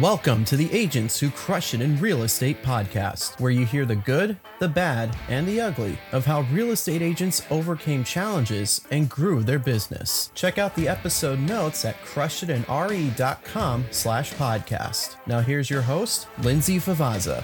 Welcome to the Agents Who Crush It in Real Estate podcast, where you hear the good, the bad, and the ugly of how real estate agents overcame challenges and grew their business. Check out the episode notes at crushitandre.com slash podcast. Now here's your host, Lindsay Favazza.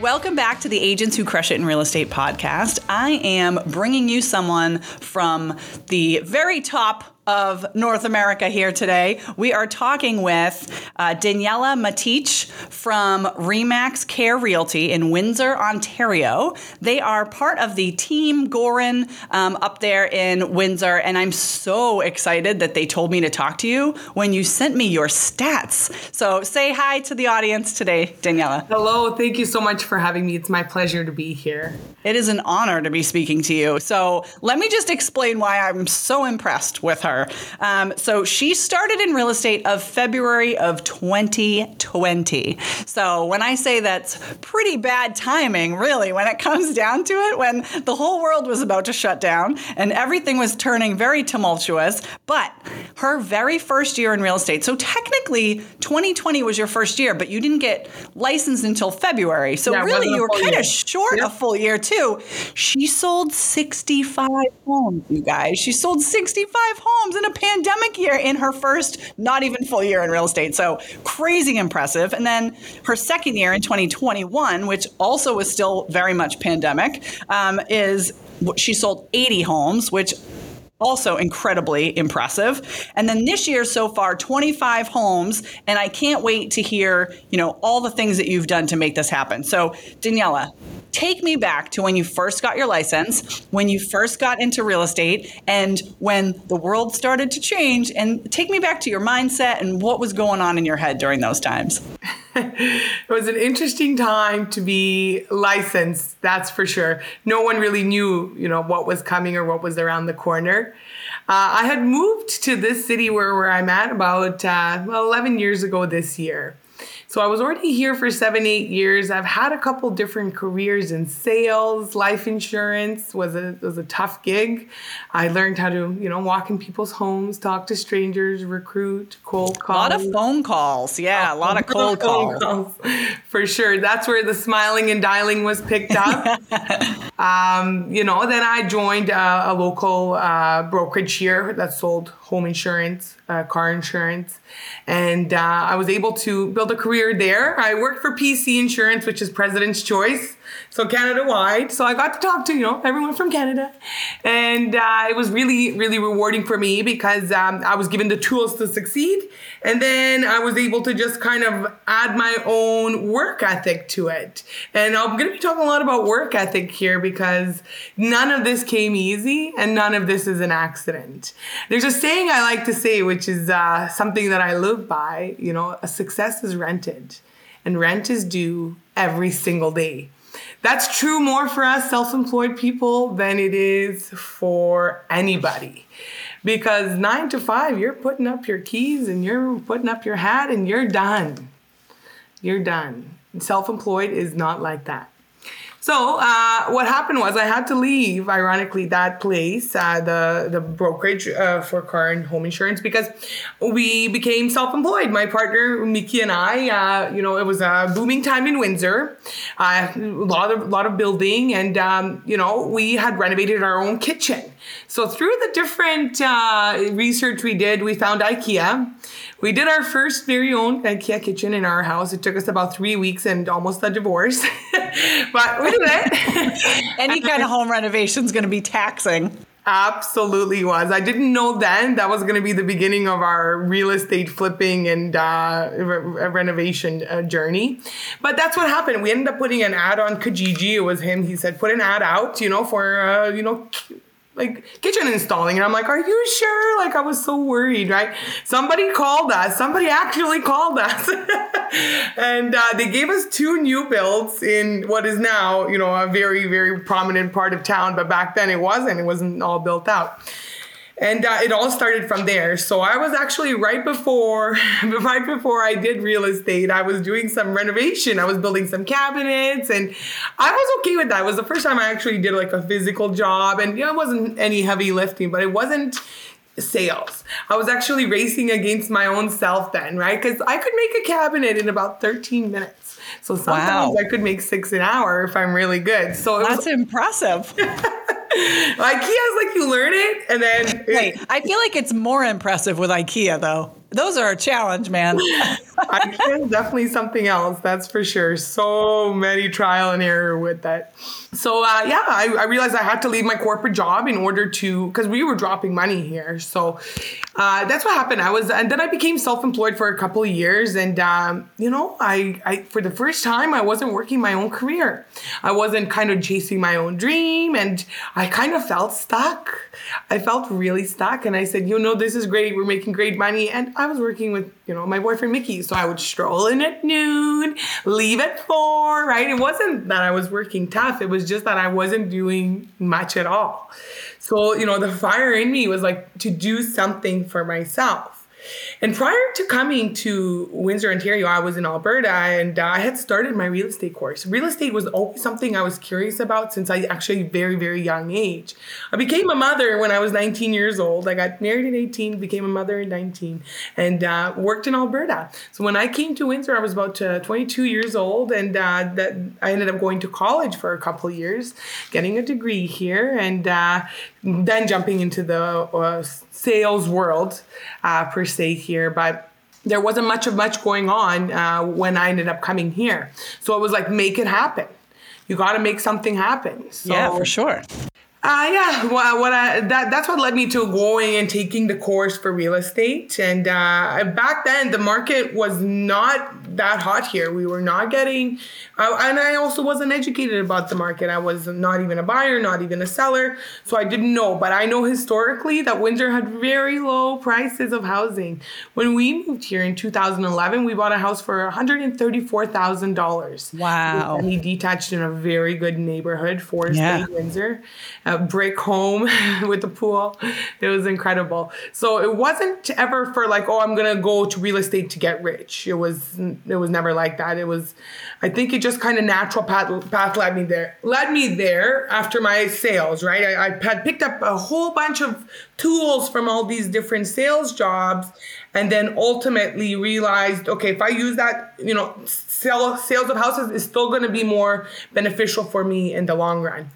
Welcome back to the Agents Who Crush It in Real Estate podcast. I am bringing you someone from the very top of North America here today. We are talking with uh, Daniela Matich from Remax Care Realty in Windsor, Ontario. They are part of the Team Goran um, up there in Windsor, and I'm so excited that they told me to talk to you when you sent me your stats. So say hi to the audience today, Daniela. Hello, thank you so much for having me. It's my pleasure to be here. It is an honor to be speaking to you. So let me just explain why I'm so impressed with her her. Um, so she started in real estate of February of 2020. So when I say that's pretty bad timing, really, when it comes down to it, when the whole world was about to shut down and everything was turning very tumultuous, but her very first year in real estate. So technically, 2020 was your first year, but you didn't get licensed until February. So yeah, really, you were kind of short a full year too. She sold 65 homes, you guys. She sold 65 homes homes in a pandemic year in her first not even full year in real estate. So crazy impressive. And then her second year in 2021, which also was still very much pandemic, um, is she sold 80 homes, which also incredibly impressive. And then this year so far, 25 homes, and I can't wait to hear, you know, all the things that you've done to make this happen. So, Daniela, take me back to when you first got your license, when you first got into real estate, and when the world started to change. And take me back to your mindset and what was going on in your head during those times. it was an interesting time to be licensed, that's for sure. No one really knew, you know, what was coming or what was around the corner. Uh, I had moved to this city where, where I'm at about uh, 11 years ago this year. So I was already here for seven, eight years. I've had a couple different careers in sales, life insurance was a was a tough gig. I learned how to, you know, walk in people's homes, talk to strangers, recruit, cold calls. A lot of phone calls. Yeah, a lot of cold calls. calls. For sure. That's where the smiling and dialing was picked up. um, you know, then I joined a, a local uh, brokerage here that sold home insurance, uh, car insurance, and uh, I was able to build a career there. I worked for PC Insurance, which is President's Choice so Canada wide. So I got to talk to you know everyone from Canada, and uh, it was really really rewarding for me because um, I was given the tools to succeed, and then I was able to just kind of add my own work ethic to it. And I'm going to be talking a lot about work ethic here because none of this came easy, and none of this is an accident. There's a saying I like to say, which is uh, something that I live by. You know, a success is rented, and rent is due every single day. That's true more for us self employed people than it is for anybody. Because nine to five, you're putting up your keys and you're putting up your hat and you're done. You're done. Self employed is not like that. So uh, what happened was I had to leave, ironically, that place, uh, the the brokerage uh, for car and home insurance, because we became self-employed. My partner Miki and I, uh, you know, it was a booming time in Windsor, uh, a lot of lot of building, and um, you know, we had renovated our own kitchen. So through the different uh, research we did, we found IKEA. We did our first very own IKEA kitchen in our house. It took us about three weeks and almost a divorce, but we did it. Any kind of home renovation is going to be taxing. Absolutely was. I didn't know then that was going to be the beginning of our real estate flipping and uh, re- renovation uh, journey. But that's what happened. We ended up putting an ad on Kijiji. It was him. He said, put an ad out, you know, for, uh, you know, like kitchen installing. And i'm like are you sure? Like i was so worried right? Somebody called us. Somebody actually called us. And uh, they gave us two new builds in what is now you know a very very prominent part of town. But back then it wasn't. It wasn't all built out and uh, it all started from there so i was actually right before right before i did real estate i was doing some renovation i was building some cabinets and i was okay with that it was the first time i actually did like a physical job and you know, it wasn't any heavy lifting but it wasn't sales. I was actually racing against my own self then, right? Because I could make a cabinet in about 13 minutes. So sometimes wow. I could make six an hour if I'm really good. So that's was, impressive. IKEA is like you learn it and then. Wait, I feel like it's more impressive with IKEA though. Those are a challenge, man. IKEA is definitely something else, that's for sure. So many trial and error with that. So uh, yeah, I, I, realized I had to leave my corporate job in order to, because we were dropping money here. So uh, that's what happened. I was, and then I became self-employed for a couple of years, and um, you know, I, I for the first time I wasn't working my own career. I wasn't kind of chasing my own dream, and I kind of felt stuck. I felt really stuck, and I said, you know, this is great. We're making great money, and I was working with you know my boyfriend Mickey, so I would stroll in at noon, leave at four. Right? It wasn't that I was working tough. It was just that I wasn't doing much at all. So, you know, the fire in me was like to do something for myself. And prior to coming to Windsor, Ontario, I was in Alberta and I had started my real estate course. Real estate was always something I was curious about since I actually very, very young age. I became a mother when I was 19 years old. I got married at 18, became a mother at 19, and uh, worked in Alberta. So when I came to Windsor, I was about uh, 22 years old, and uh, that I ended up going to college for a couple years, getting a degree here, and uh, then jumping into the uh, sales world per se here, but there wasn't much of much going on uh, when I ended up coming here. So it was like, make it happen. You got to make something happen. So, yeah, for sure. Uh, yeah, well, what I, that that's what led me to going and taking the course for real estate. And uh, back then, the market was not that hot here. We were not getting, uh, and I also wasn't educated about the market. I was not even a buyer, not even a seller, so I didn't know. But I know historically that Windsor had very low prices of housing. When we moved here in 2011, we bought a house for 134 thousand dollars. Wow! We detached in a very good neighborhood, Forest yeah. Windsor. Uh, brick home with the pool. It was incredible. So it wasn't ever for like, oh, I'm gonna go to real estate to get rich. It was it was never like that. It was, I think it just kind of natural path, path led me there. Led me there after my sales. Right, I, I had picked up a whole bunch of tools from all these different sales jobs, and then ultimately realized, okay, if I use that, you know, sell, sales of houses is still going to be more beneficial for me in the long run.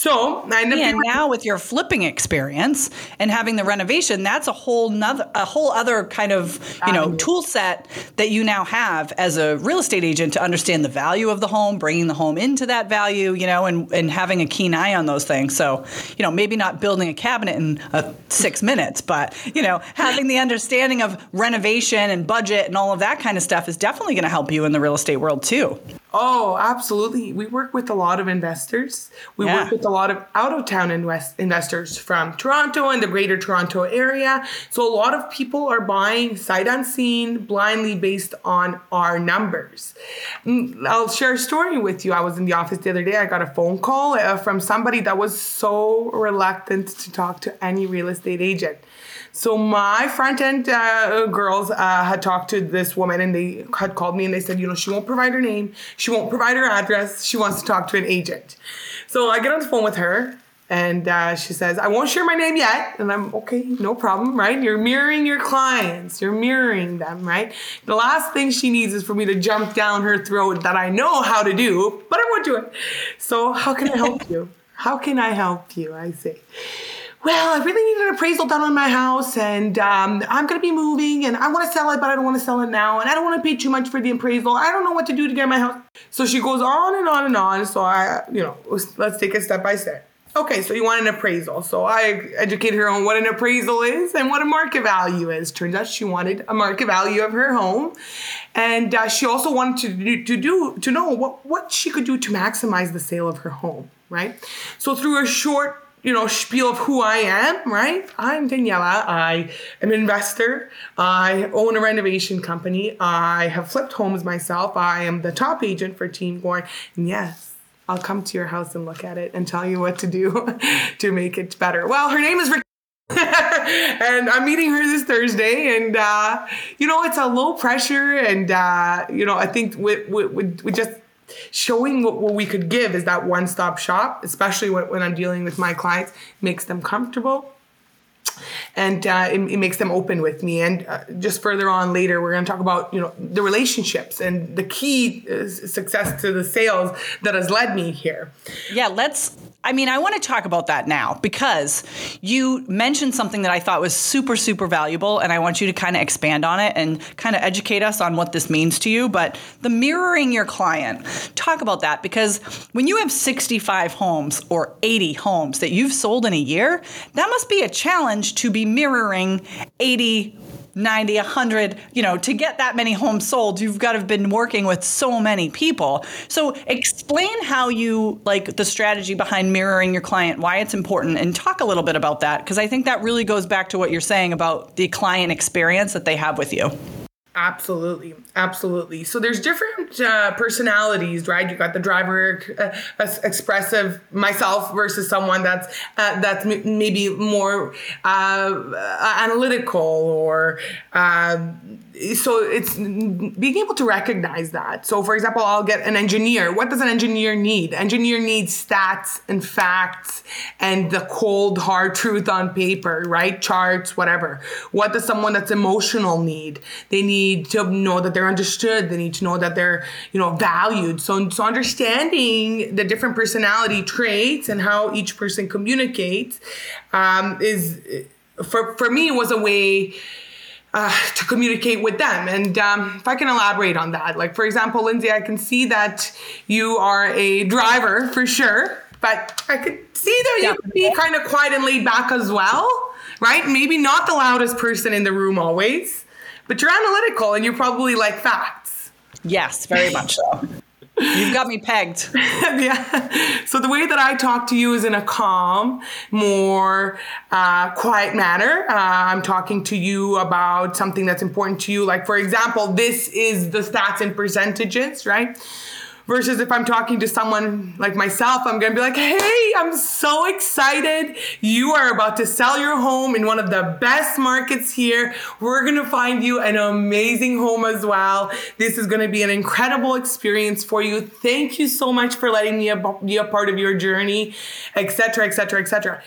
So I and now with your flipping experience and having the renovation, that's a whole nother, a whole other kind of you know um, tool set that you now have as a real estate agent to understand the value of the home, bringing the home into that value, you know, and and having a keen eye on those things. So you know, maybe not building a cabinet in uh, six minutes, but you know, having the understanding of renovation and budget and all of that kind of stuff is definitely going to help you in the real estate world too. Oh, absolutely. We work with a lot of investors. We yeah. work with a lot of out of town invest- investors from Toronto and the greater Toronto area. So a lot of people are buying sight unseen, blindly based on our numbers. Mm, I'll share a story with you. I was in the office the other day. I got a phone call uh, from somebody that was so reluctant to talk to any real estate agent. So my front end uh, girls uh, had talked to this woman and they had called me and they said, you know, she won't provide her name, she won't provide her address, she wants to talk to an agent. So I get on the phone with her and uh, she says, I won't share my name yet. And I'm okay, no problem, right? You're mirroring your clients, you're mirroring them, right? The last thing she needs is for me to jump down her throat that I know how to do, but I won't do it. So how can I help you? How can I help you? I say well, I really need an appraisal done on my house and um, I'm going to be moving and I want to sell it, but I don't want to sell it now. And I don't want to pay too much for the appraisal. I don't know what to do to get my house. So she goes on and on and on. So I, you know, let's take it step by step. Okay, so you want an appraisal. So I educate her on what an appraisal is and what a market value is. Turns out she wanted a market value of her home. And uh, she also wanted to do, to do to know what, what she could do to maximize the sale of her home, right? So through a short you know, spiel of who I am, right? I'm Daniela. I am an investor. I own a renovation company. I have flipped homes myself. I am the top agent for Team Goran. And yes, I'll come to your house and look at it and tell you what to do to make it better. Well, her name is Rick. and I'm meeting her this Thursday, and uh, you know it's a low pressure, and uh, you know I think with, with, with just showing what, what we could give is that one-stop shop especially when, when i'm dealing with my clients makes them comfortable and uh, it, it, makes them open with me. And uh, just further on later, we're going to talk about you know the relationships and the key uh, success to the sales that has led me here. Yeah, let's I mean, I want to talk about that now because you mentioned something that I thought was super, super valuable, and I want you to kind of expand on it and kind of educate us on what this means to you. But the mirroring your client, talk about that because when you have 65 homes or 80 homes that you've sold in a year, that must be a challenge to be mirroring 80 90, 100, you know, to get that many homes sold, you've got to have been working with so many people. So explain how you like the strategy behind mirroring your client, why it's important, and talk a little bit about that because I think that really goes back to what you're saying about the client experience that they have with you. Absolutely, absolutely. So there's different uh, personalities, right? You got the driver, uh, expressive myself versus someone that's uh, that's m- maybe more uh, analytical or um, so it's being able to recognize that. So, for example, I'll get an engineer. What does an engineer need? Engineer needs stats and facts and the cold, hard truth on paper, right? Charts, whatever. What does someone that's emotional need? They need to know that they're understood. They need to know that they're, you know, valued. So, so understanding the different personality traits and how each person communicates um, is, for for me, was a way uh, to communicate with them. And um, if I can elaborate on that, like for example, Lindsay, I can see that you are a driver for sure, but I could see that you could be kind of quiet and laid back as well, right? Maybe not the loudest person in the room always, but you're analytical and you probably like facts. Yes, very much so. You've got me pegged. yeah. So the way that I talk to you is in a calm, more uh, quiet manner. Uh, I'm talking to you about something that's important to you. Like, for example, this is the stats and percentages, right? Versus if I'm talking to someone like myself, I'm gonna be like, hey, I'm so excited. You are about to sell your home in one of the best markets here. We're gonna find you an amazing home as well. This is gonna be an incredible experience for you. Thank you so much for letting me be a part of your journey, etc., etc., etc.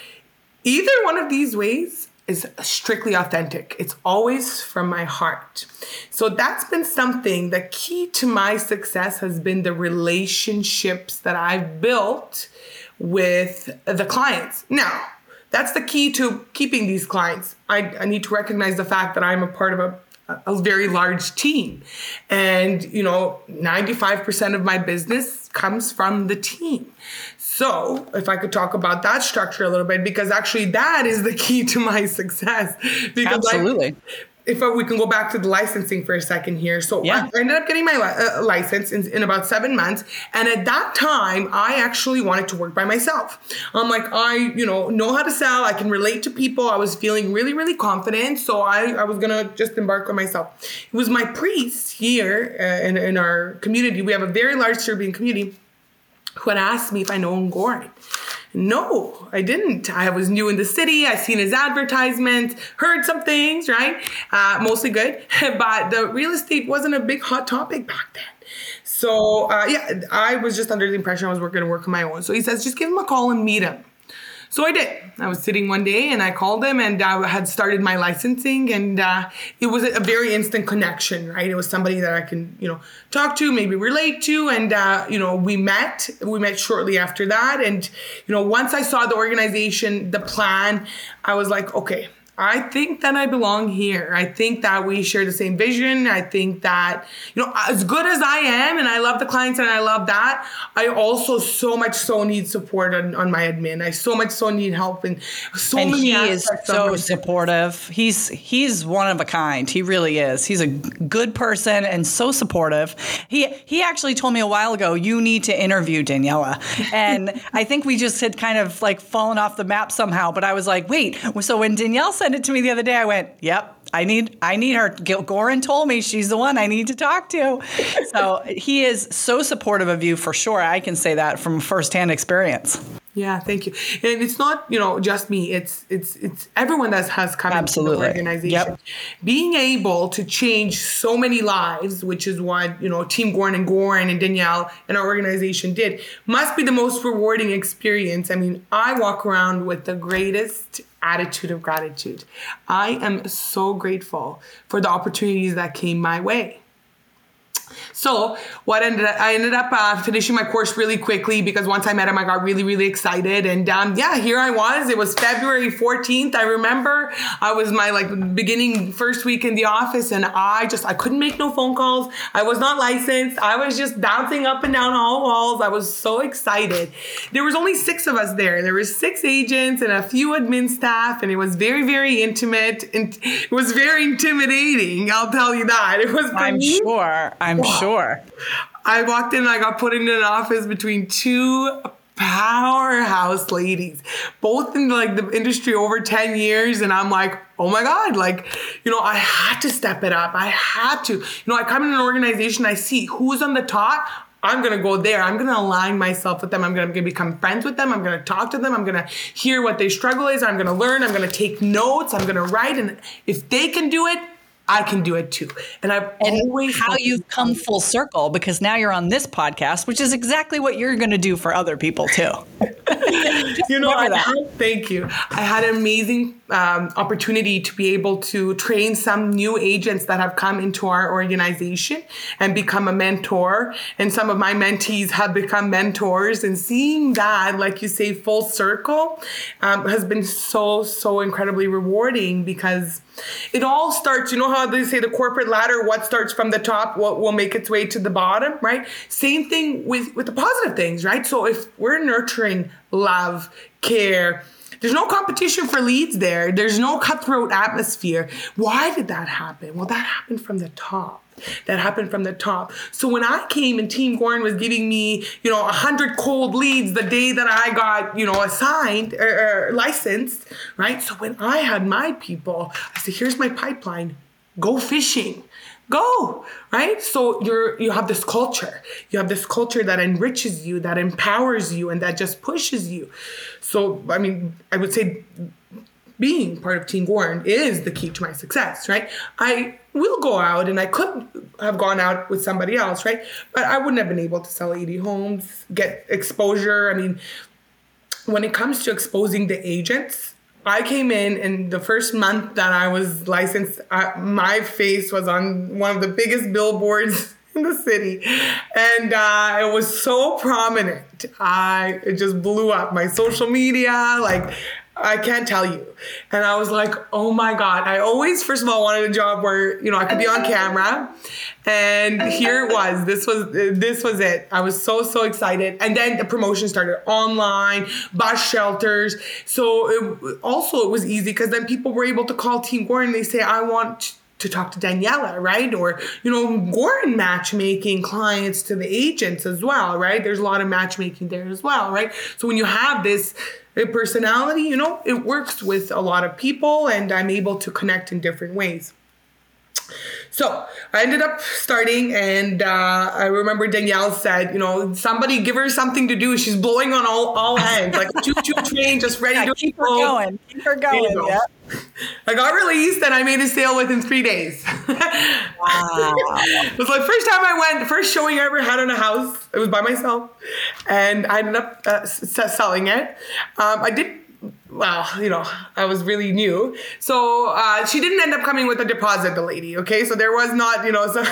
Either one of these ways is strictly authentic. It's always from my heart. So that's been something the key to my success has been the relationships that I've built with the clients. Now, that's the key to keeping these clients. I, I need to recognize the fact that I'm a part of a a very large team. And, you know, 95% of my business comes from the team. So, if I could talk about that structure a little bit, because actually that is the key to my success. Because Absolutely. Like, if we can go back to the licensing for a second here. So yeah. I ended up getting my li- uh, license in, in, about seven months. And at that time, I actually wanted to work by myself. I'm like, I, you know, know how to sell. I can relate to people. I was feeling really, really confident. So I, I was going to just embark on myself. It was my priest here uh, in, in our community. We have a very large Serbian community who had asked me if I know Goran. No, I didn't. I was new in the city. I seen his advertisement, heard some things, right? Uh, mostly good, but the real estate wasn't a big hot topic back then. So uh, yeah, I was just under the impression I was going to work on my own. So he says, just give him a call and meet him. So I did. I was sitting one day and I called him and I had started my licensing and uh, it was a very instant connection, right? It was somebody that I can, you know, talk to, maybe relate to. And, uh, you know, we met. We met shortly after that. And, you know, once I saw the organization, the plan, I was like, okay, I think that I belong here. I think that we share the same vision. I think that, you know, as good as I am and I love the clients and I love that, I also so much so need support on, on my admin. I so much so need help and so and many he is so supportive. He's he's one of a kind. He really is. He's a good person and so supportive. He he actually told me a while ago, you need to interview Daniela. And I think we just had kind of like fallen off the map somehow. But I was like, wait, so when Danielle sent it to me the other day. I went, "Yep, I need I need her." Gil Goran told me she's the one I need to talk to. so he is so supportive of you for sure. I can say that from firsthand experience. Yeah, thank you. And it's not, you know, just me. It's it's it's everyone that has come Absolutely. into the organization. Yep. Being able to change so many lives, which is what, you know, Team Goran and Goran and Danielle and our organization did, must be the most rewarding experience. I mean, I walk around with the greatest attitude of gratitude. I am so grateful for the opportunities that came my way. So what ended up, I ended up uh, finishing my course really quickly because once I met him, I got really, really excited. And um, yeah, here I was. It was February 14th. I remember I was my like beginning first week in the office and I just, I couldn't make no phone calls. I was not licensed. I was just bouncing up and down all walls. I was so excited. There was only six of us there. There was six agents and a few admin staff and it was very, very intimate and it was very intimidating. I'll tell you that. It was. I'm me. sure. I'm sure. I walked in and I got put into an office between two powerhouse ladies, both in like the industry over 10 years. And I'm like, oh my God, like, you know, I had to step it up. I had to. You know, I come in an organization, I see who's on the top. I'm gonna go there. I'm gonna align myself with them. I'm gonna, I'm gonna become friends with them. I'm gonna talk to them. I'm gonna hear what their struggle is. I'm gonna learn. I'm gonna take notes. I'm gonna write. And if they can do it, I can do it too. And I've and always how you've come full circle because now you're on this podcast, which is exactly what you're going to do for other people too. you know, I thank you. I had an amazing um, opportunity to be able to train some new agents that have come into our organization and become a mentor. And some of my mentees have become mentors. And seeing that, like you say, full circle um, has been so, so incredibly rewarding because it all starts, you know how they say the corporate ladder, what starts from the top, what will make its way to the bottom, right? Same thing with, with the positive things, right? So if we're nurturing love, care, there's no competition for leads there. There's no cutthroat atmosphere. Why did that happen? Well, that happened from the top. That happened from the top. So when I came and Team Goran was giving me, you know, a hundred cold leads the day that I got, you know, assigned or, er, er, licensed, right? So when I had my people, I said, "Here's my pipeline. Go fishing." go right so you're you have this culture you have this culture that enriches you that empowers you and that just pushes you so i mean i would say being part of Team Goran is the key to my success, right? I will go out and I could have gone out with somebody else, right? But I wouldn't have been able to sell 80 homes, get exposure. I mean, when it comes to exposing the agents, I came in and the first month that I was licensed, I, my face was on one of the biggest billboards in the city, and uh, it was so prominent. I it just blew up my social media. Like I can't tell you. And I was like, oh my God. I always, first of all, wanted a job where, you know, I could be on camera. And here it was. This was this was it. I was so, so excited. And then the promotion started online, bus shelters. So it, also it was easy because then people were able to call Team Goran and they say, I want to talk to Daniela, right? Or, you know, Goran matchmaking clients to the agents as well, right? There's a lot of matchmaking there as well, right? So when you have this personality, you know, it works with a lot of people and I'm able to connect in different ways. So I ended up starting, and uh, I remember Danielle said, you know, somebody give her something to do. She's blowing on all, all ends, like a choo-choo train, just ready yeah, to keep her going. Keep her going. Go. Yeah. I got released, and I made a sale within three days. wow! it was like first time I went, first showing I ever had in a house. It was by myself, and I ended up uh, selling it. Um, I did well, you know, I was really new. So uh, she didn't end up coming with a deposit, the lady, okay? So there was not, you know, so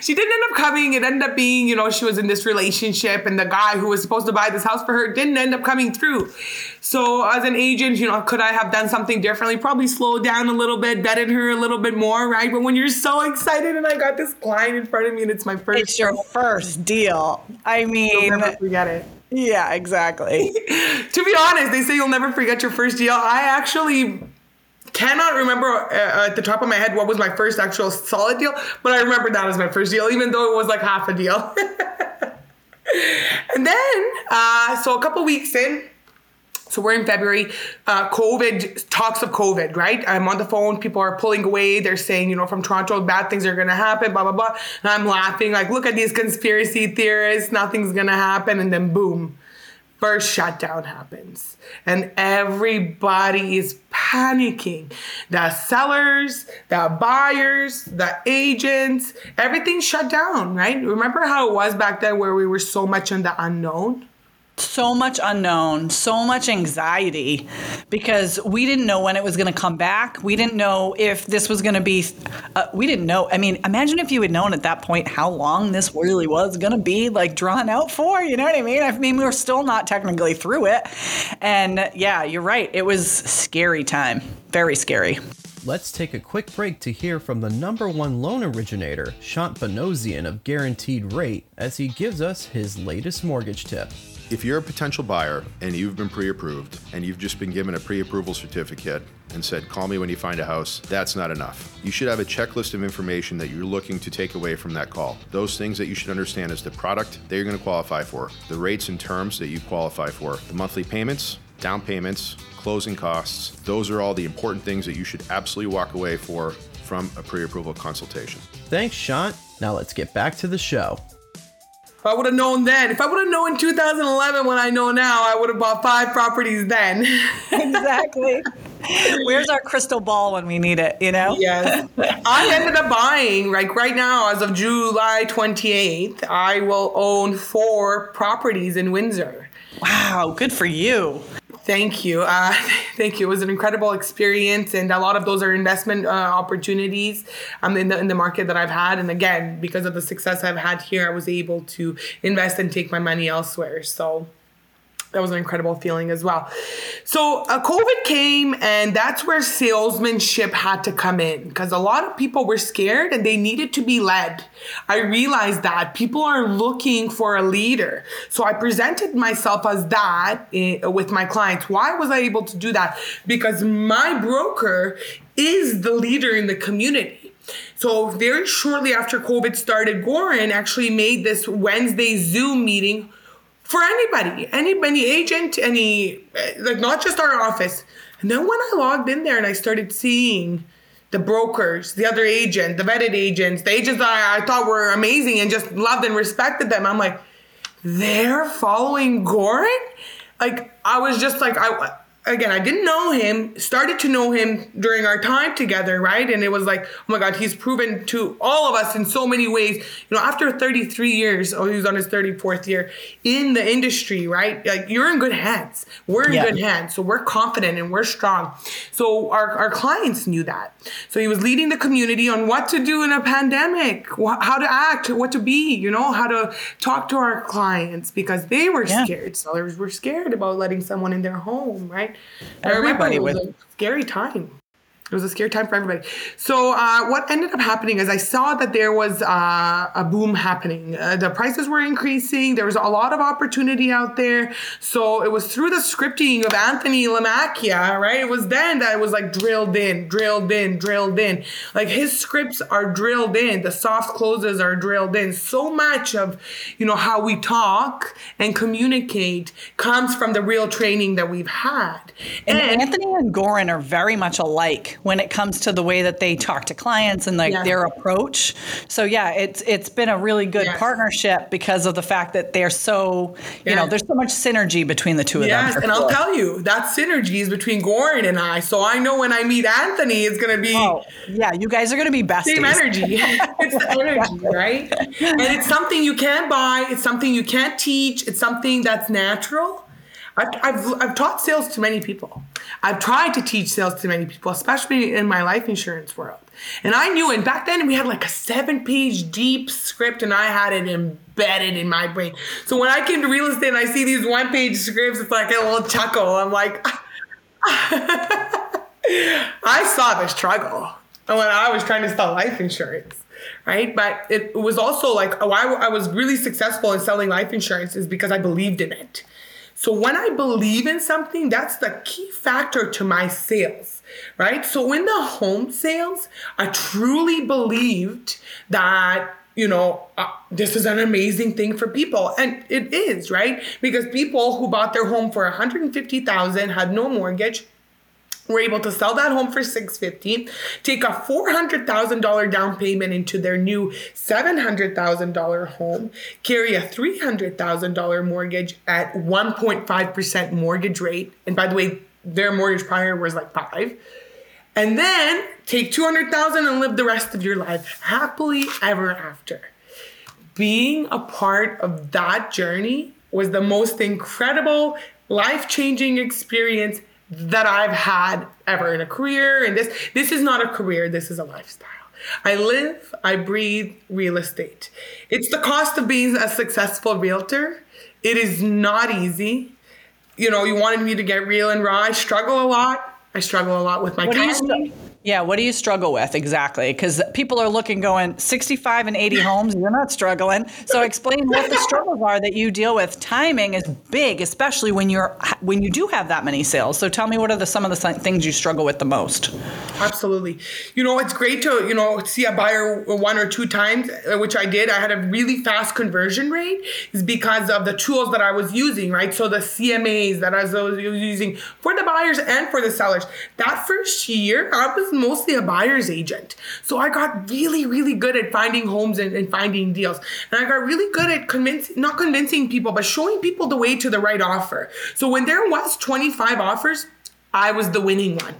she didn't end up coming. It ended up being, you know, she was in this relationship and the guy who was supposed to buy this house for her didn't end up coming through. So as an agent, you know, could I have done something differently? Probably slowed down a little bit, vetted her a little bit more, right? But when you're so excited and I got this client in front of me and it's my first. It's your first deal. I mean, You'll never forget it. Yeah, exactly. to be honest, they say you'll never forget your first deal. I actually cannot remember uh, at the top of my head what was my first actual solid deal, but I remember that as my first deal, even though it was like half a deal. and then, uh, so a couple weeks in, so we're in February. Uh, COVID talks of COVID, right? I'm on the phone. People are pulling away. They're saying, you know, from Toronto, bad things are gonna happen. Blah blah blah. And I'm laughing, like, look at these conspiracy theorists. Nothing's gonna happen. And then boom, first shutdown happens, and everybody is panicking. The sellers, the buyers, the agents, everything shut down, right? Remember how it was back then, where we were so much in the unknown so much unknown, so much anxiety because we didn't know when it was going to come back. We didn't know if this was going to be, uh, we didn't know. I mean, imagine if you had known at that point how long this really was going to be like drawn out for. You know what I mean? I mean, we were still not technically through it. And yeah, you're right. It was scary time. Very scary. Let's take a quick break to hear from the number one loan originator, Shant Banosian of Guaranteed Rate, as he gives us his latest mortgage tip. If you're a potential buyer and you've been pre approved and you've just been given a pre approval certificate and said, call me when you find a house, that's not enough. You should have a checklist of information that you're looking to take away from that call. Those things that you should understand is the product that you're going to qualify for, the rates and terms that you qualify for, the monthly payments, down payments, closing costs. Those are all the important things that you should absolutely walk away for from a pre approval consultation. Thanks, Shant. Now let's get back to the show. If I would have known then, if I would have known in 2011 when I know now, I would have bought five properties then. exactly. Where's our crystal ball when we need it, you know? Yes. I ended up buying, like right now, as of July 28th, I will own four properties in Windsor. Wow, good for you. Thank you. Uh, thank you. It was an incredible experience, and a lot of those are investment uh, opportunities um, in the in the market that I've had. And again, because of the success I've had here, I was able to invest and take my money elsewhere. So that was an incredible feeling as well. So uh, COVID came, and that's where salesmanship had to come in because a lot of people were scared and they needed to be led. I realized that people are looking for a leader. So I presented myself as that uh, with my clients. Why was I able to do that? Because my broker is the leader in the community. So very shortly after COVID started, Goran actually made this Wednesday Zoom meeting for anybody, any any agent, any eh, like not just our office. And then when I logged in there and I started seeing the brokers, the other agent, the vetted agents, the agents that I, I thought were amazing and just loved and respected them, I'm like, they're following Goran. Like I was just like I again, I didn't know him, started to know him during our time together, right? And it was like, oh my God, he's proven to all of us in so many ways. You know, after 33 years, oh, he was on his 34th year in the industry, right? Like, you're in good hands. We're in yeah. good hands. So we're confident and we're strong. So our, our clients knew that. So he was leading the community on what to do in a pandemic, how to act, what to be, you know, how to talk to our clients because they were yeah. scared. Sellers were scared about letting someone in their home, right? Everybody was a scary time. It was a scary time for everybody. So uh, what ended up happening is I saw that there was uh, a boom happening. Uh, the prices were increasing. There was a lot of opportunity out there. So it was through the scripting of Anthony Lamacchia, right? It was then that it was like drilled in, drilled in, drilled in. Like his scripts are drilled in. The soft closes are drilled in. So much of, you know, how we talk and communicate comes from the real training that we've had. And, and Anthony and Goran are very much alike when it comes to the way that they talk to clients and like yeah. their approach. So yeah, it's it's been a really good yes. partnership because of the fact that they're so you know there's so much synergy between the two of yes, them. Yes, and sure. I'll tell you that synergy is between Goran and I. So I know when I meet Anthony, it's gonna be oh, yeah, you guys are gonna be besties. Same energy. it's the energy, right? And it's something you can't buy. It's something you can't teach. It's something that's natural I've, I've, I've taught sales to many people. I've tried to teach sales to many people, especially in my life insurance world. And I knew and Back then, we had like a seven page deep script, and I had it embedded in my brain. So when I came to real estate and I see these one page scripts, it's like a little chuckle. I'm like, I saw the struggle when I was trying to sell life insurance right? But it was also like why I was really successful in selling life insurance is because I believed in it. So when I believe in something, that's the key factor to my sales, right? So in the home sales, I truly believed that you know, uh, this is an amazing thing for people. And it is, right? Because people who bought their home for 150,000 had no mortgage, were able to sell that home for 650 take a $400,000 down payment into their new $700,000 home, carry a $300,000 mortgage at 1.5% mortgage rate. And by the way, their mortgage prior was like 5. And then take 200,000 and live the rest of your life happily ever after. Being a part of that journey was the most incredible, life changing experience that I've had ever in a career. And this, this is not a career, this is a lifestyle. I live, I breathe real estate. It's the cost of being a successful realtor. It is not easy. You know, you wanted me to get real and raw. I struggle a lot. I struggle a lot with my What do you timing. str- yeah, what do you struggle with exactly? Because people are looking going 65 and 80 homes, you're not struggling. So explain what the struggles are that you deal with. Timing is big, especially when you're when you do have that many sales. So tell me what are the some of the things you struggle with the most? Absolutely. You know, it's great to, you know, see a buyer one or two times, uh, which I did. I had a really fast conversion rate is because of the tools that I was using, right? So the CMAs that I was using for the buyers and for the sellers. That first year, I was mostly a buyer's agent. So I got really, really good at finding homes and, and finding deals. And I got really good at convincing, not convincing people, but showing people the way to the right offer. So when there was 25 offers, I was the winning one.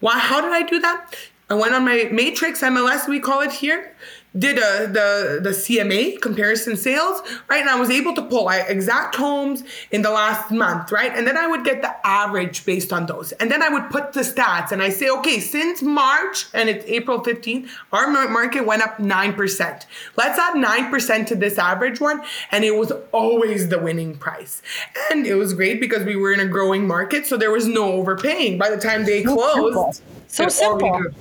Why? How did I do that? I went on my Matrix MLS, we call it here, did a, the the CMA comparison sales, right? And I was able to pull exact homes in the last month, right? And then I would get the average based on those, and then I would put the stats, and I say, okay, since March and it's April 15th, our market went up nine percent. Let's add nine percent to this average one, and it was always the winning price, and it was great because we were in a growing market, so there was no overpaying. By the time they closed, So simple. already grew.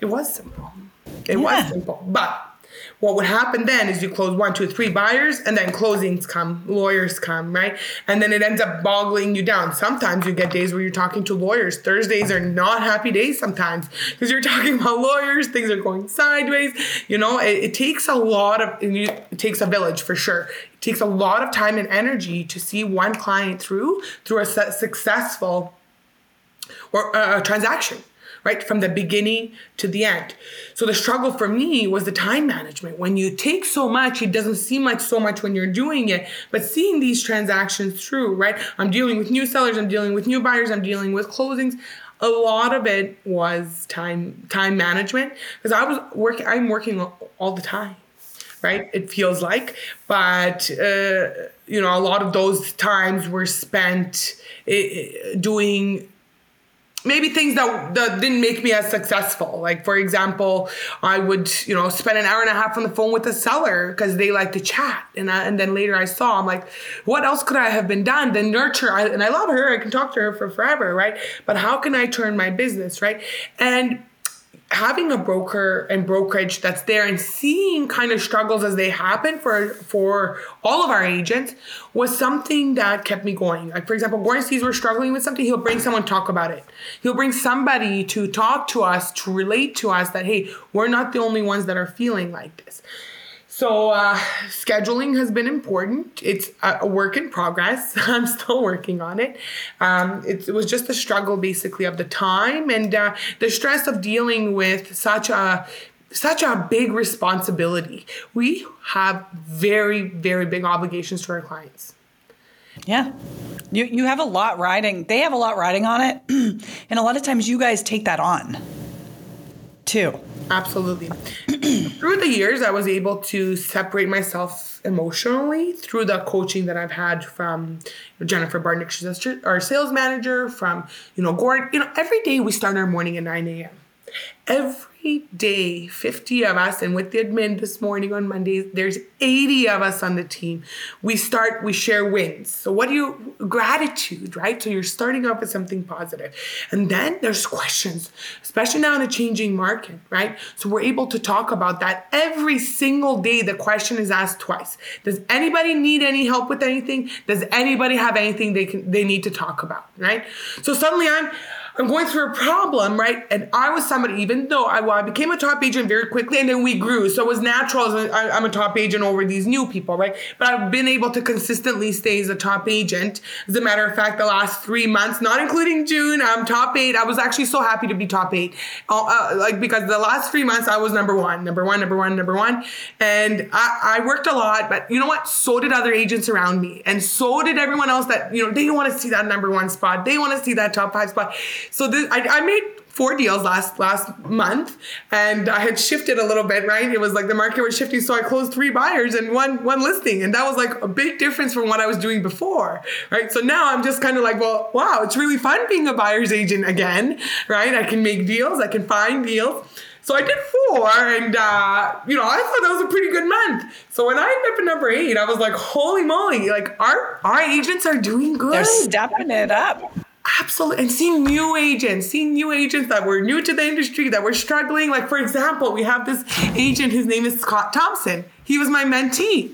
It was simple. It Yeah. was simple. But what would happen then is you close one, two, three buyers, and then closings come, lawyers come, right? And then it ends up boggling you down. Sometimes you get days where you're talking to lawyers. Thursdays are not happy days sometimes because you're talking about lawyers, things are going sideways. You know, it, it takes a lot of, it takes a village for sure. It takes a lot of time and energy to see one client through, through a successful or uh, a transaction right from the beginning to the end. So the struggle for me was the time management. When you take so much it doesn't seem like so much when you're doing it but seeing these transactions through right? I'm dealing with new sellers i'm dealing with new buyers i'm dealing with closings. A lot of it was time time management because i was working i'm working all the time right? It feels like but uh, you know a lot of those times were spent uh, doing maybe things that, that didn't make me as successful. Like for example i would you know spend an hour and a half on the phone with a seller because they like to chat. And, I, and then later i saw i'm like what else could i have been done then nurture? I, and i love her. I can talk to her for forever right? But how can i turn my business right? And having a broker and brokerage that's there and seeing kind of struggles as they happen for for all of our agents was something that kept me going. Like for example, Goran sees we're struggling with something, he'll bring someone to talk about it. He'll bring somebody to talk to us, to relate to us that hey, we're not the only ones that are feeling like this. So uh, scheduling has been important. It's a work in progress. I'm still working on it. Um, it, it was just the struggle, basically, of the time and uh, the stress of dealing with such a such a big responsibility. We have very, very big obligations to our clients. Yeah. You you have a lot riding. They have a lot riding on it. and a lot of times you guys take that on too. Absolutely. through the years, I was able to separate myself emotionally through the coaching that I've had from Jennifer Barnick, she's our sales manager, from, you know, Goran. You know, every day we start our morning at 9 a.m. Every day, 50 of us, and with the admin this morning on Mondays, there's 80 of us on the team. We start, we share wins. So, what do you, gratitude, right? So, you're starting off with something positive. And then there's questions, especially now in a changing market, right? So, we're able to talk about that every single day. The question is asked twice Does anybody need any help with anything? Does anybody have anything they can, they need to talk about, right? So, suddenly I'm, I'm going through a problem, right? And I was somebody, even though I, well, I became a top agent very quickly and then we grew. So it was natural as I'm a top agent over these new people, right? But I've been able to consistently stay as a top agent. As a matter of fact, the last three months, not including June, I'm top eight. I was actually so happy to be top eight. Uh, uh, like, because the last three months I was number one, number one, number one, number one. And I, I worked a lot, but you know what? So did other agents around me. And so did everyone else that, you know, they want to see that number one spot. They want to see that top five spot. So this, I, I made four deals last last month and I had shifted a little bit, right? It was like the market was shifting. So I closed three buyers and one one listing. And that was like a big difference from what I was doing before. Right. So now I'm just kind of like, well, wow, it's really fun being a buyer's agent again. Right. I can make deals, I can find deals. So I did four, and uh, you know, I thought that was a pretty good month. So when I ended up at number eight, I was like, "Holy moly! Like our our agents are doing good. They're stepping it up." Absolutely. And seeing new agents, seeing new agents that were new to the industry, that were struggling. Like, for example, we have this agent, his name is Scott Thompson. He was my mentee.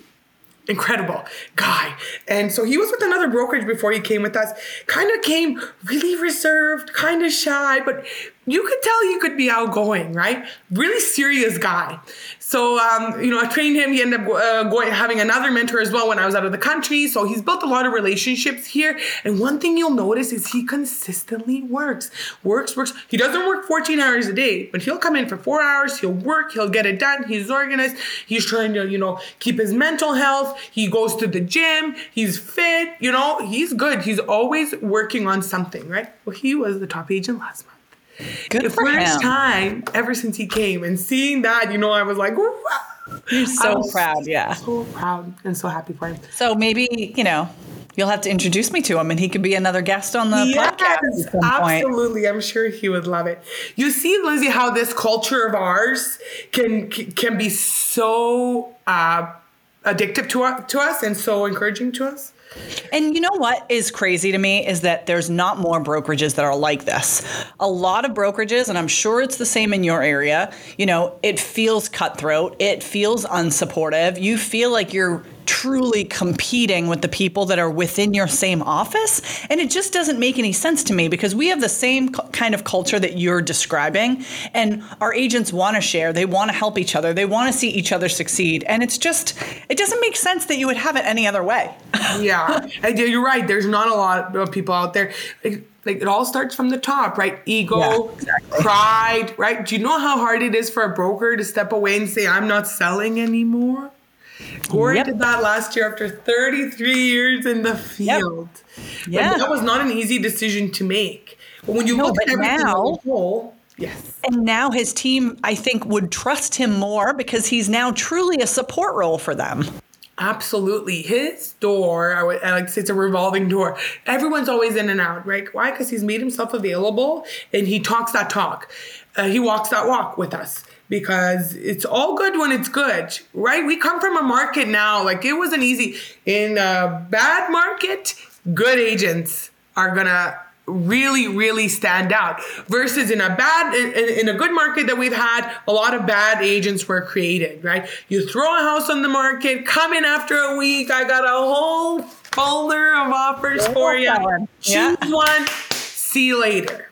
Incredible guy. And so he was with another brokerage before he came with us. Kind of came really reserved, kind of shy, but you could tell he could be outgoing, right? Really serious guy. So, um, you know, I trained him. He ended up uh, going having another mentor as well when I was out of the country. So he's built a lot of relationships here. And one thing you'll notice is he consistently works, works, works. He doesn't work 14 hours a day, but he'll come in for four hours. He'll work. He'll get it done. He's organized. He's trying to, you know, keep his mental health. He goes to the gym. He's fit. You know, he's good. He's always working on something, right? Well, he was the top agent last month. Good the first him. time ever since he came and seeing that, you know, I was like, wow. You're so proud, yeah. So proud and so happy for him. So maybe, you know, you'll have to introduce me to him and he could be another guest on the podcast Yes, at some point. absolutely. I'm sure he would love it. You see, Lizzie, how this culture of ours can can be so uh, addictive to us, to us and so encouraging to us. And you know what is crazy to me is that there's not more brokerages that are like this. A lot of brokerages, and I'm sure it's the same in your area, you know, it feels cutthroat, it feels unsupportive. You feel like you're truly competing with the people that are within your same office. And it just doesn't make any sense to me because we have the same cu- kind of culture that you're describing. And our agents want to share, they want to help each other, they want to see each other succeed. And it's just, it doesn't make sense that you would have it any other way. yeah, and you're right. There's not a lot of people out there. Like, like it all starts from the top, right? Ego, Yeah, exactly. pride, right? Do you know how hard it is for a broker to step away and say, "I'm not selling anymore"? Corey Yep. did that last year after 33 years in the field. But Yeah. that was not an easy decision to make. But when you No, look at everything now- as a whole, yes. And now his team, I think, would trust him more because he's now truly a support role for them. Absolutely. His door, I, would, I like to say it's a revolving door. Everyone's always in and out, right? Why? Because he's made himself available and he talks that talk. Uh, he walks that walk with us because it's all good when it's good, right? We come from a market now, like it wasn't easy. In a bad market, good agents are gonna really really stand out versus in a bad in, in a good market that we've had a lot of bad agents were created right you throw a house on the market come in after a week i got a whole folder of offers for you choose Yeah. one see you later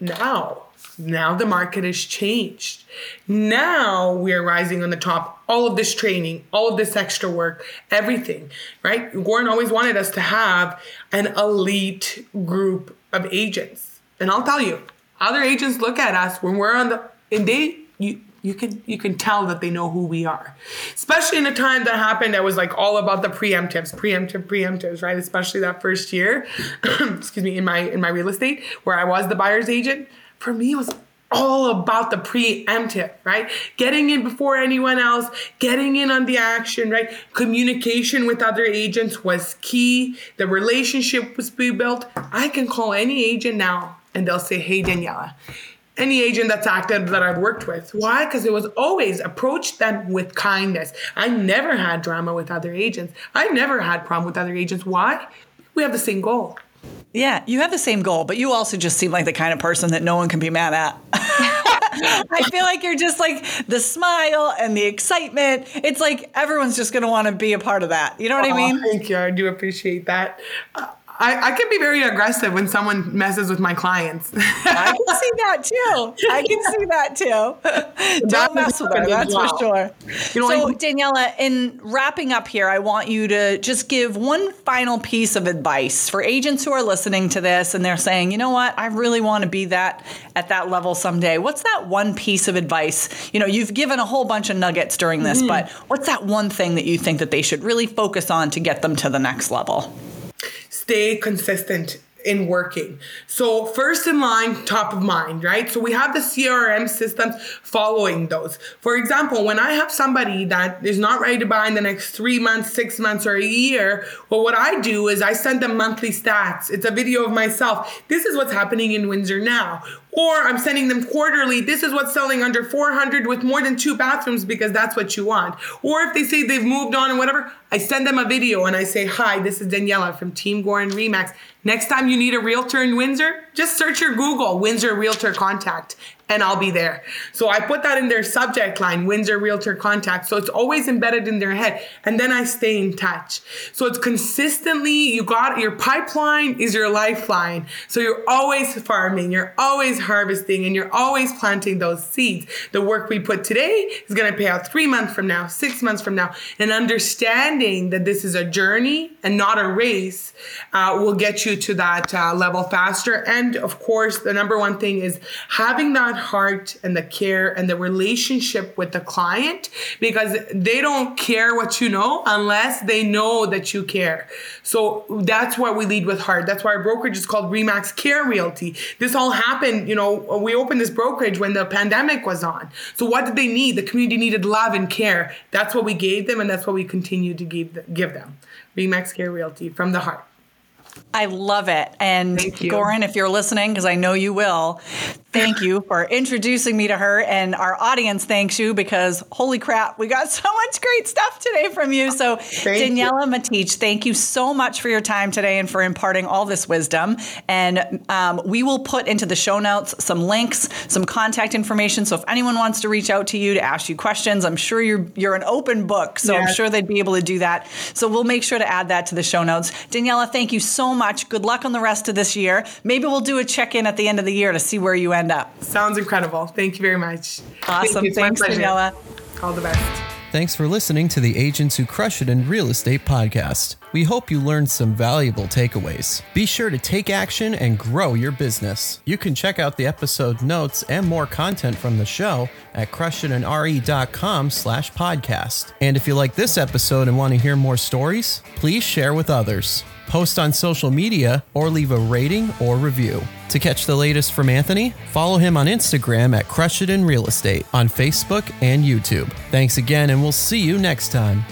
now now the market has changed. Now we're rising on the top. All of this training all of this extra work everything right? Gordon always wanted us to have an elite group of agents. And i'll tell you other agents look at us when we're on the and they you you can you can tell that they know who we are. Especially in a time that happened that was like all about the preemptives preemptive preemptives right? Especially that first year excuse me in my in my real estate where i was the buyer's agent for me it was all about the preemptive, right? Getting in before anyone else, getting in on the action, right? Communication with other agents was key. The relationship was built. I can call any agent now and they'll say, Hey, Daniela, any agent that's active that I've worked with. Why? Because it was always approach them with kindness. I never had drama with other agents. I never had problem with other agents. Why? We have the same goal. Yeah, you have the same goal, but you also just seem like the kind of person that no one can be mad at. I feel like you're just like the smile and the excitement. It's like everyone's just going to want to be a part of that. You know what I mean? Thank you. I do appreciate that. Uh, I, I can be very aggressive when someone messes with my clients. I can see that too. I can see that too. Don't mess with her, that's for sure. You know, so, I- Daniela, in wrapping up here, I want you to just give one final piece of advice for agents who are listening to this and they're saying, you know what, I really want to be that at that level someday. What's that one piece of advice? You know, you've given a whole bunch of nuggets during this, mm-hmm. but what's that one thing that you think that they should really focus on to get them to the next level? Stay consistent in working. So first in line, top of mind, right? So we have the CRM systems following those. For example, when I have somebody that is not ready to buy in the next three months, six months, or a year, well, what I do is I send them monthly stats. It's a video of myself. This is what's happening in Windsor now. Or I'm sending them quarterly. This is what's selling under 400 with more than two bathrooms because that's what you want. Or if they say they've moved on and whatever, I send them a video and I say, Hi, this is Daniela from Team Goran Remax. Next time you need a realtor in Windsor, just search your Google Windsor Realtor Contact and I'll be there. So I put that in their subject line, Windsor Realtor Contact. So it's always embedded in their head. And then I stay in touch. So it's consistently, you got your pipeline is your lifeline. So you're always farming, you're always harvesting, and you're always planting those seeds. The work we put today is going to pay out three months from now, six months from now. And understanding that this is a journey and not a race uh, will get you to that uh, level faster. And of course, the number one thing is having that heart and the care and the relationship with the client because they don't care what you know unless they know that you care. So that's why we lead with heart. That's why our brokerage is called Remax Care Realty. This all happened, you know, we opened this brokerage when the pandemic was on. So what did they need? The community needed love and care. That's what we gave them and that's what we continue to give, give them. Remax Care Realty from the heart. I love it. And Goran, if you're listening, because I know you will, thank you for introducing me to her. And our audience thanks you because holy crap, we got so much great stuff today from you. So, Daniela Matich, thank you so much for your time today and for imparting all this wisdom. And um, we will put into the show notes some links, some contact information. So, if anyone wants to reach out to you to ask you questions, I'm sure you're you're an open book. So, yes. I'm sure they'd be able to do that. So, we'll make sure to add that to the show notes. Daniela, thank you so much. Good luck on the rest of this year. Maybe we'll do a check in at the end of the year to see where you end up. Sounds incredible. Thank you very much. Awesome. Thank Thanks, Daniela. All the best. Thanks for listening to the Agents Who Crush It in Real Estate podcast. We hope you learned some valuable takeaways. Be sure to take action and grow your business. You can check out the episode notes and more content from the show at crushitandre.com slash podcast. And if you like this episode and want to hear more stories, please share with others post on social media, or leave a rating or review. To catch the latest from Anthony, follow him on Instagram at Crush It in Real Estate on Facebook and YouTube. Thanks again, and we'll see you next time.